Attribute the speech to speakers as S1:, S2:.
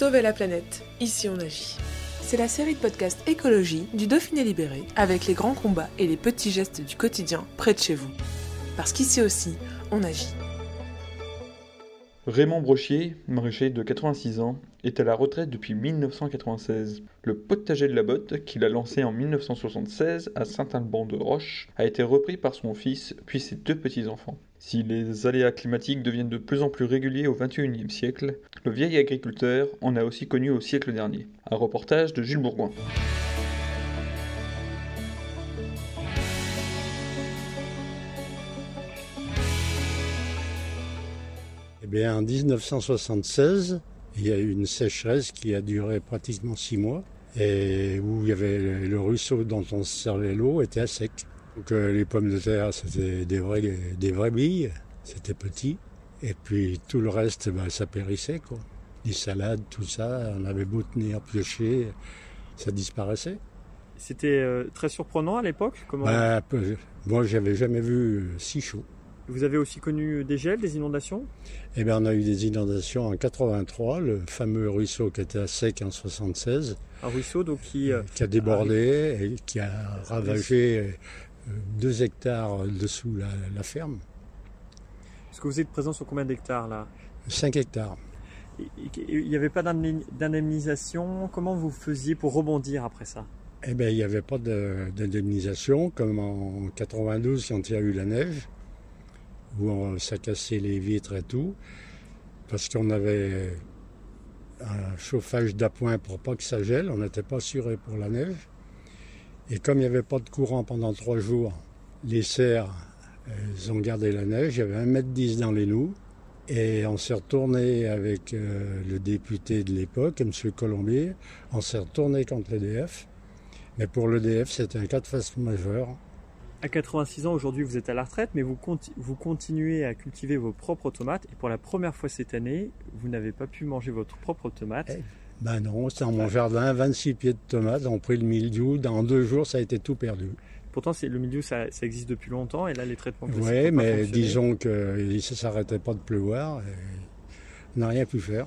S1: Sauver la planète, ici on agit. C'est la série de podcasts écologie du Dauphiné Libéré avec les grands combats et les petits gestes du quotidien près de chez vous. Parce qu'ici aussi, on agit.
S2: Raymond Brochier, maraîcher de 86 ans, est à la retraite depuis 1996. Le potager de la Botte, qu'il a lancé en 1976 à Saint-Alban-de-Roche, a été repris par son fils puis ses deux petits-enfants. Si les aléas climatiques deviennent de plus en plus réguliers au XXIe siècle, le vieil agriculteur en a aussi connu au siècle dernier. Un reportage de Jules Bourgoin.
S3: Eh en 1976, il y a eu une sécheresse qui a duré pratiquement six mois et où le ruisseau dont on servait l'eau était à sec. Donc euh, les pommes de terre, c'était des vraies, des vraies billes, c'était petit. Et puis tout le reste, ben, ça périssait. Quoi. Les salades, tout ça, on avait beau tenir, piocher, ça disparaissait.
S4: C'était euh, très surprenant à l'époque Comment...
S3: Peu- moi, j'avais jamais vu si chaud.
S4: Vous avez aussi connu des gels, des inondations?
S3: Eh bien, on a eu des inondations en 83, le fameux ruisseau qui était à sec en 76,
S4: Un ruisseau donc qui... euh,
S3: qui a débordé et qui a ravagé euh, deux hectares dessous la, la ferme.
S4: Est-ce que vous êtes présent sur combien d'hectares là?
S3: 5 hectares.
S4: Il n'y avait pas d'indemni- d'indemnisation? Comment vous faisiez pour rebondir après ça?
S3: Eh bien, il n'y avait pas de- d'indemnisation comme en 92 quand il y a eu la neige, où on, ça cassait les vitres et tout, parce qu'on avait un chauffage d'appoint pour pas que ça gèle, on n'était pas assuré pour la neige. Et comme il n'y avait pas de courant pendant trois jours, les serres, elles ont gardé la neige, il y avait 1m10 dans les noues. Et on s'est retourné avec euh, le député de l'époque, M. Colombier, on s'est retourné contre l'EDF. Mais pour l'EDF, c'était un cas de force majeure.
S4: À 86 ans, aujourd'hui, vous êtes à la retraite, mais vous, conti- vous continuez à cultiver vos propres tomates. Et pour la première fois cette année, vous n'avez pas pu manger votre propre tomate.
S3: Eh. Ben non, c'est dans mon jardin, 26 pieds de tomates, on pris le mildiou, dans deux jours ça a été tout perdu.
S4: Pourtant, le milieu, ça, ça existe depuis longtemps. Et là, les traitements
S3: Oui, mais disons qu'il ne s'arrêtait pas de pleuvoir, et on n'a rien pu faire.